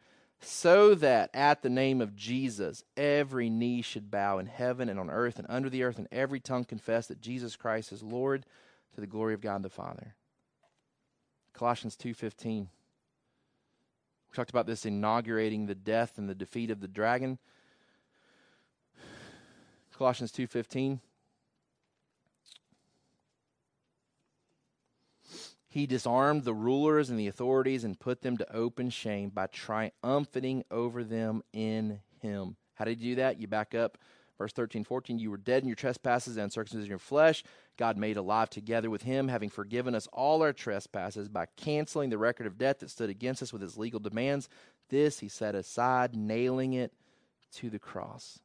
Speaker 2: so that at the name of Jesus every knee should bow in heaven and on earth and under the earth, and every tongue confess that Jesus Christ is Lord to the glory of God the Father. Colossians 2:15. We talked about this inaugurating the death and the defeat of the dragon. Colossians 2:15 He disarmed the rulers and the authorities and put them to open shame by triumphing over them in him. How did he do that? You back up, verse 13, 14. You were dead in your trespasses and circumcision of your flesh. God made alive together with him, having forgiven us all our trespasses by canceling the record of debt that stood against us with its legal demands. This he set aside, nailing it to the cross.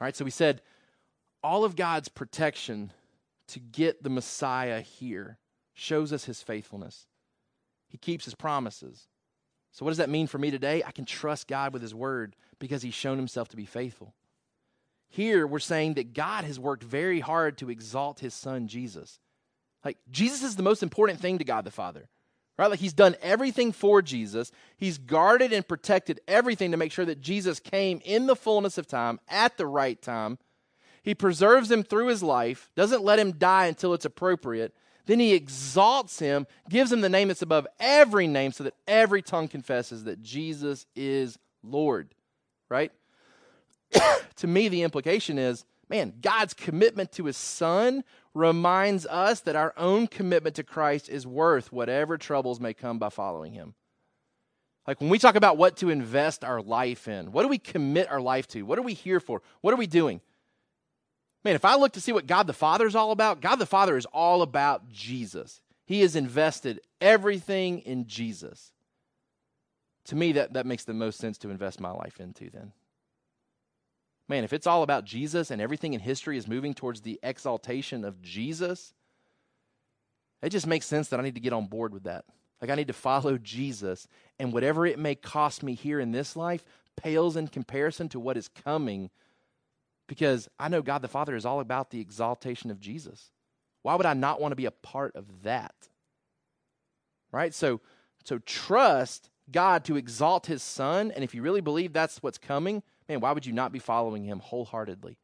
Speaker 2: All right, so we said all of God's protection to get the Messiah here shows us his faithfulness. He keeps his promises. So, what does that mean for me today? I can trust God with his word because he's shown himself to be faithful. Here, we're saying that God has worked very hard to exalt his son, Jesus. Like, Jesus is the most important thing to God the Father, right? Like, he's done everything for Jesus. He's guarded and protected everything to make sure that Jesus came in the fullness of time at the right time. He preserves him through his life, doesn't let him die until it's appropriate, then he exalts him, gives him the name that's above every name, so that every tongue confesses that Jesus is Lord. Right? to me, the implication is man, God's commitment to his son reminds us that our own commitment to Christ is worth whatever troubles may come by following him. Like when we talk about what to invest our life in, what do we commit our life to? What are we here for? What are we doing? Man, if I look to see what God the Father is all about, God the Father is all about Jesus. He has invested everything in Jesus. To me, that, that makes the most sense to invest my life into then. Man, if it's all about Jesus and everything in history is moving towards the exaltation of Jesus, It just makes sense that I need to get on board with that. Like, I need to follow Jesus, and whatever it may cost me here in this life pales in comparison to what is coming because I know God the Father is all about the exaltation of Jesus. Why would I not want to be a part of that? Right? So, so trust God to exalt his son. And if you really believe that's what's coming, man, why would you not be following him wholeheartedly?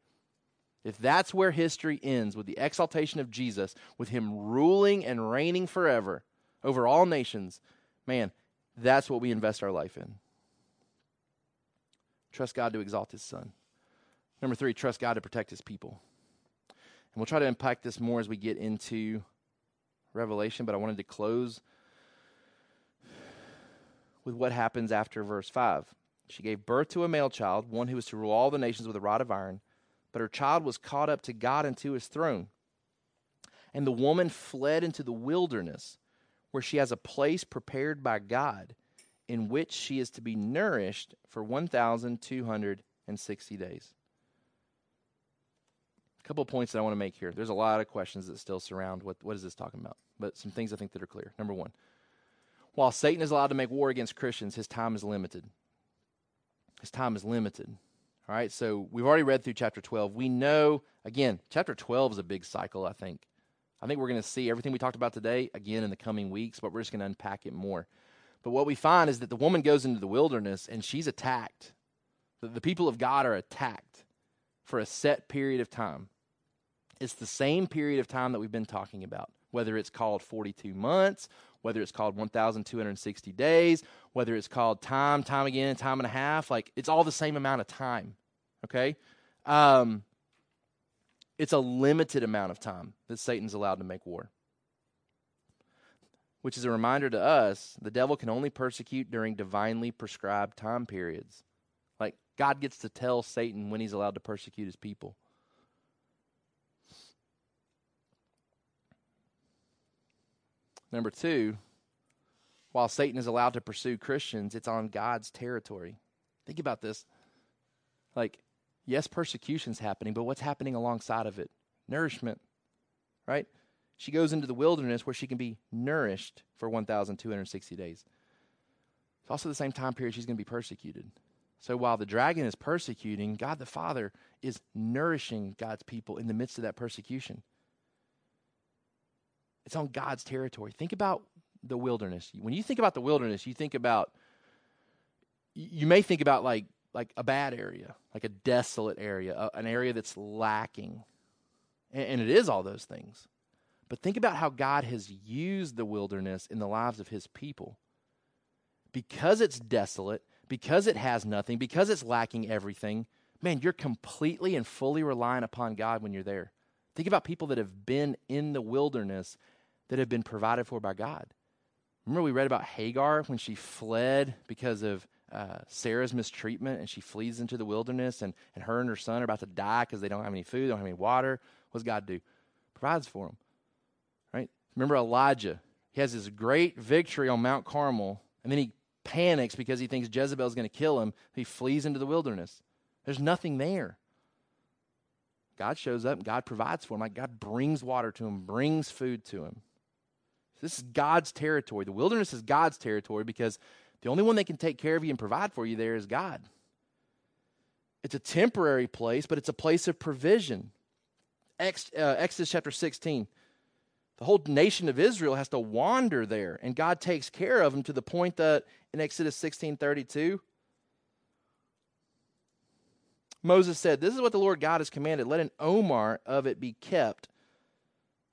Speaker 2: If that's where history ends with the exaltation of Jesus, with him ruling and reigning forever over all nations, man, that's what we invest our life in. Trust God to exalt his son. Number three, trust God to protect his people. And we'll try to unpack this more as we get into Revelation, but I wanted to close with what happens after verse 5. She gave birth to a male child, one who was to rule all the nations with a rod of iron, but her child was caught up to God and to his throne. And the woman fled into the wilderness, where she has a place prepared by God, in which she is to be nourished for 1,260 days. A couple of points that I want to make here. There's a lot of questions that still surround what, what is this talking about, but some things I think that are clear. Number one, while Satan is allowed to make war against Christians, his time is limited. His time is limited. All right, so we've already read through chapter 12. We know, again, chapter 12 is a big cycle, I think. I think we're going to see everything we talked about today again in the coming weeks, but we're just going to unpack it more. But what we find is that the woman goes into the wilderness and she's attacked. The, the people of God are attacked for a set period of time. It's the same period of time that we've been talking about, whether it's called 42 months whether it's called 1,260 days, whether it's called time, time again, time and a half. Like it's all the same amount of time. Okay? Um, it's a limited amount of time that Satan's allowed to make war. Which is a reminder to us the devil can only persecute during divinely prescribed time periods. God gets to tell Satan when he's allowed to persecute his people. Number two, while Satan is allowed to pursue Christians, it's on God's territory. Think about this. Like, yes, persecution's happening, but what's happening alongside of it? Nourishment, right? She goes into the wilderness where she can be nourished for 1,260 days. It's also the same time period she's going to be persecuted. So while the dragon is persecuting, God the Father is nourishing God's people in the midst of that persecution. It's on God's territory. Think about the wilderness. When you think about the wilderness, you think about you may think about like like a bad area, like a desolate area, an area that's lacking. And, and it is all those things. But think about how God has used the wilderness in the lives of his people. Because it's desolate, because it has nothing, because it's lacking everything, man, you're completely and fully relying upon God when you're there. Think about people that have been in the wilderness that have been provided for by God. Remember, we read about Hagar when she fled because of uh, Sarah's mistreatment and she flees into the wilderness, and, and her and her son are about to die because they don't have any food, don't have any water. What does God do? Provides for them. Right? Remember Elijah? He has this great victory on Mount Carmel, and then he panics because he thinks Jezebel is going to kill him. He flees into the wilderness. There's nothing there. God shows up and God provides for him. Like God brings water to him, brings food to him. This is God's territory. The wilderness is God's territory because the only one that can take care of you and provide for you there is God. It's a temporary place, but it's a place of provision. Ex, uh, Exodus chapter 16. The whole nation of Israel has to wander there, and God takes care of them to the point that in Exodus 16 32, Moses said, This is what the Lord God has commanded. Let an omer of it be kept.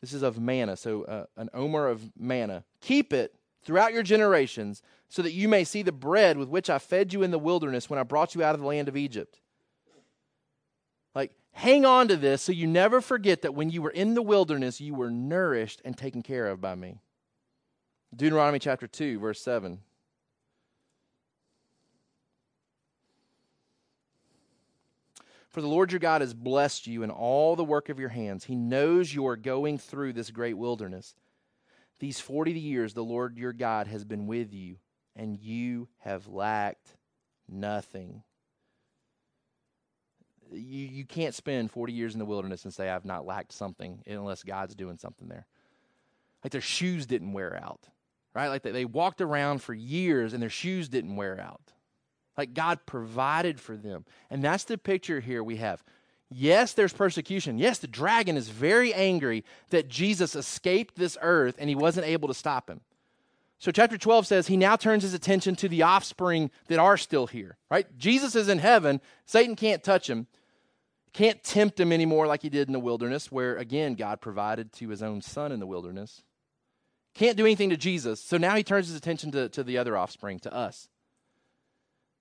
Speaker 2: This is of manna, so uh, an omer of manna. Keep it throughout your generations, so that you may see the bread with which I fed you in the wilderness when I brought you out of the land of Egypt. Hang on to this so you never forget that when you were in the wilderness, you were nourished and taken care of by me. Deuteronomy chapter 2, verse 7. For the Lord your God has blessed you in all the work of your hands. He knows you are going through this great wilderness. These 40 years the Lord your God has been with you, and you have lacked nothing. You, you can't spend 40 years in the wilderness and say, I've not lacked something, unless God's doing something there. Like their shoes didn't wear out, right? Like they, they walked around for years and their shoes didn't wear out. Like God provided for them. And that's the picture here we have. Yes, there's persecution. Yes, the dragon is very angry that Jesus escaped this earth and he wasn't able to stop him. So, chapter 12 says he now turns his attention to the offspring that are still here, right? Jesus is in heaven. Satan can't touch him, can't tempt him anymore like he did in the wilderness, where again, God provided to his own son in the wilderness. Can't do anything to Jesus. So now he turns his attention to, to the other offspring, to us.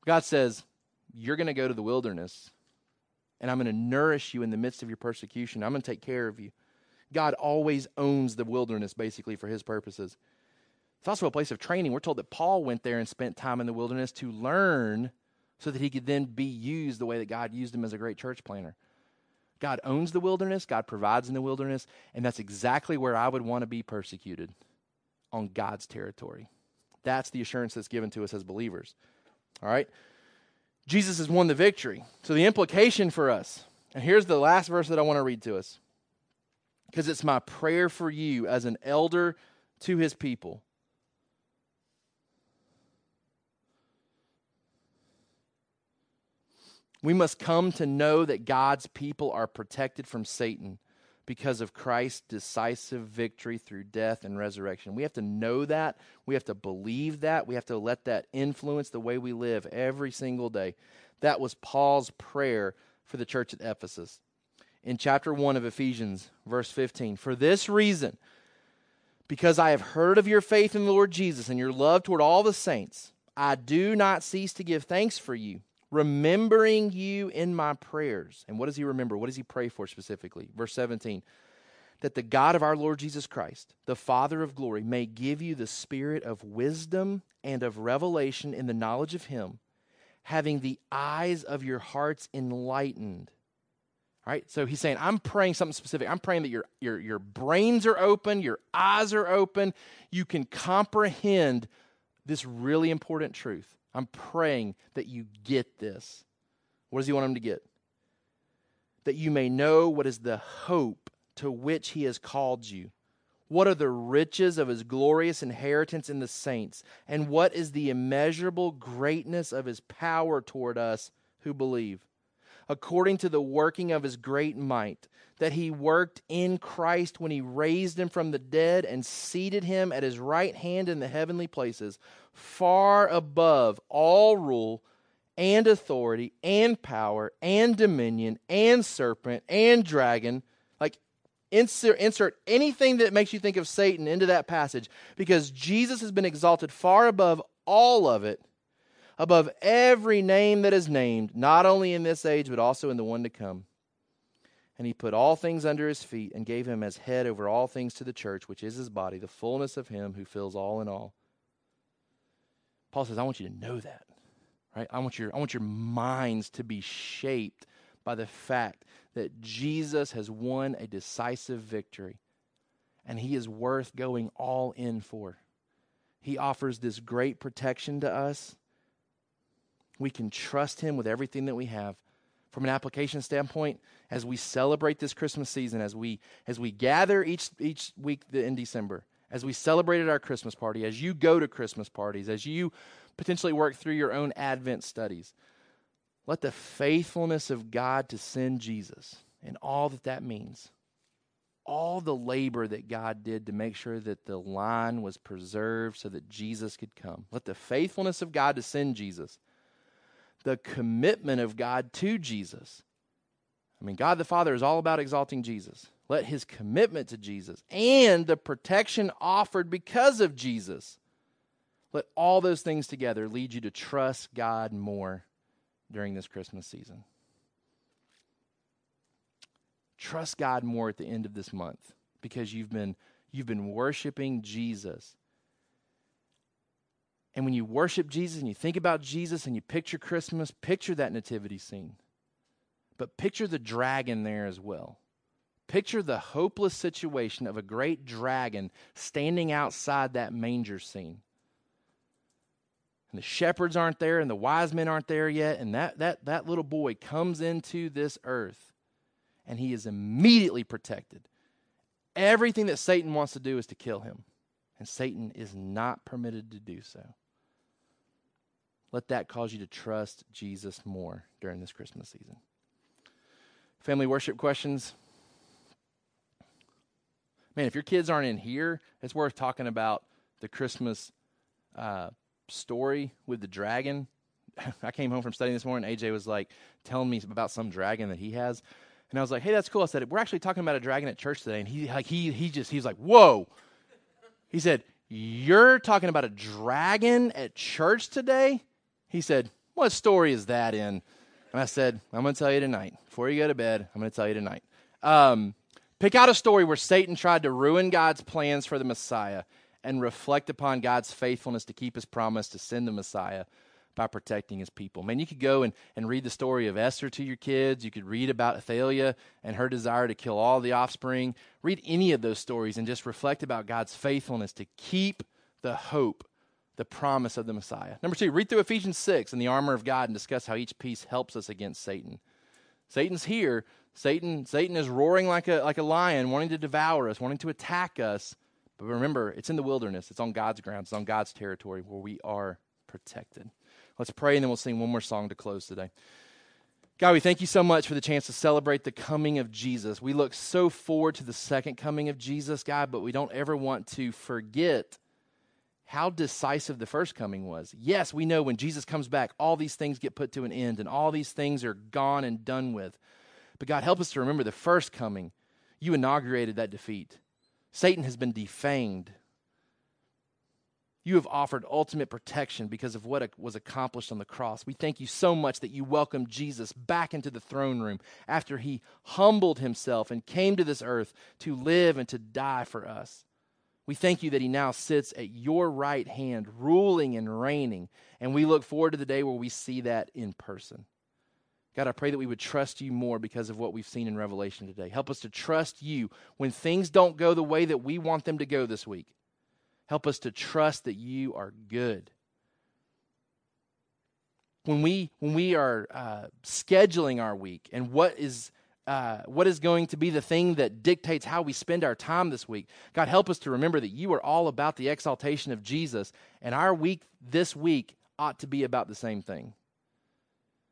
Speaker 2: God says, You're going to go to the wilderness and I'm going to nourish you in the midst of your persecution. I'm going to take care of you. God always owns the wilderness, basically, for his purposes. It's also a place of training. We're told that Paul went there and spent time in the wilderness to learn so that he could then be used the way that God used him as a great church planner. God owns the wilderness, God provides in the wilderness, and that's exactly where I would want to be persecuted on God's territory. That's the assurance that's given to us as believers. All right? Jesus has won the victory. So the implication for us, and here's the last verse that I want to read to us, because it's my prayer for you as an elder to his people. We must come to know that God's people are protected from Satan because of Christ's decisive victory through death and resurrection. We have to know that. We have to believe that. We have to let that influence the way we live every single day. That was Paul's prayer for the church at Ephesus. In chapter 1 of Ephesians, verse 15, for this reason, because I have heard of your faith in the Lord Jesus and your love toward all the saints, I do not cease to give thanks for you remembering you in my prayers. And what does he remember? What does he pray for specifically? Verse 17 that the God of our Lord Jesus Christ, the Father of glory, may give you the spirit of wisdom and of revelation in the knowledge of him, having the eyes of your hearts enlightened. All right, so he's saying, I'm praying something specific. I'm praying that your, your, your brains are open, your eyes are open, you can comprehend this really important truth I'm praying that you get this. What does he want them to get? That you may know what is the hope to which he has called you. What are the riches of his glorious inheritance in the saints? And what is the immeasurable greatness of his power toward us who believe? According to the working of his great might, that he worked in Christ when he raised him from the dead and seated him at his right hand in the heavenly places, far above all rule and authority and power and dominion and serpent and dragon. Like, insert, insert anything that makes you think of Satan into that passage because Jesus has been exalted far above all of it, above every name that is named, not only in this age, but also in the one to come and he put all things under his feet and gave him as head over all things to the church, which is his body, the fullness of him who fills all in all. Paul says, I want you to know that. Right? I want your I want your minds to be shaped by the fact that Jesus has won a decisive victory and he is worth going all in for. He offers this great protection to us. We can trust him with everything that we have. From an application standpoint as we celebrate this Christmas season, as we as we gather each each week in December, as we celebrated our Christmas party, as you go to Christmas parties, as you potentially work through your own Advent studies, let the faithfulness of God to send Jesus and all that that means, all the labor that God did to make sure that the line was preserved so that Jesus could come, let the faithfulness of God to send Jesus the commitment of God to Jesus. I mean, God the Father is all about exalting Jesus. Let his commitment to Jesus and the protection offered because of Jesus, let all those things together lead you to trust God more during this Christmas season. Trust God more at the end of this month because you've been you've been worshiping Jesus and when you worship Jesus and you think about Jesus and you picture Christmas, picture that nativity scene. But picture the dragon there as well. Picture the hopeless situation of a great dragon standing outside that manger scene. And the shepherds aren't there and the wise men aren't there yet. And that, that, that little boy comes into this earth and he is immediately protected everything that Satan wants to do is to kill him. And Satan is not permitted to do so. Let that cause you to trust Jesus more during this Christmas season. Family worship questions. Man, if your kids aren't in here, it's worth talking about the Christmas uh, story with the dragon. I came home from studying this morning. AJ was like telling me about some dragon that he has, and I was like, "Hey, that's cool." I said, "We're actually talking about a dragon at church today," and he like he he just he was like, "Whoa!" He said, "You're talking about a dragon at church today?" He said, What story is that in? And I said, I'm going to tell you tonight. Before you go to bed, I'm going to tell you tonight. Um, pick out a story where Satan tried to ruin God's plans for the Messiah and reflect upon God's faithfulness to keep his promise to send the Messiah by protecting his people. Man, you could go and, and read the story of Esther to your kids. You could read about Athaliah and her desire to kill all the offspring. Read any of those stories and just reflect about God's faithfulness to keep the hope the promise of the Messiah. Number two, read through Ephesians 6 and the armor of God and discuss how each piece helps us against Satan. Satan's here. Satan, Satan is roaring like a, like a lion, wanting to devour us, wanting to attack us. But remember, it's in the wilderness. It's on God's ground. It's on God's territory where we are protected. Let's pray and then we'll sing one more song to close today. God, we thank you so much for the chance to celebrate the coming of Jesus. We look so forward to the second coming of Jesus, God, but we don't ever want to forget how decisive the first coming was. Yes, we know when Jesus comes back, all these things get put to an end and all these things are gone and done with. But God, help us to remember the first coming. You inaugurated that defeat. Satan has been defamed. You have offered ultimate protection because of what was accomplished on the cross. We thank you so much that you welcomed Jesus back into the throne room after he humbled himself and came to this earth to live and to die for us. We thank you that he now sits at your right hand, ruling and reigning. And we look forward to the day where we see that in person. God, I pray that we would trust you more because of what we've seen in Revelation today. Help us to trust you when things don't go the way that we want them to go this week. Help us to trust that you are good. When we, when we are uh, scheduling our week and what is uh, what is going to be the thing that dictates how we spend our time this week. God, help us to remember that you are all about the exaltation of Jesus, and our week this week ought to be about the same thing.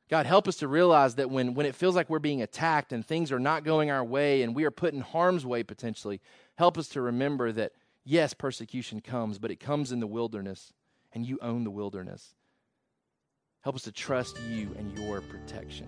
Speaker 2: God, help us to realize that when, when it feels like we're being attacked and things are not going our way and we are put in harm's way potentially, help us to remember that, yes, persecution comes, but it comes in the wilderness, and you own the wilderness. Help us to trust you and your protection.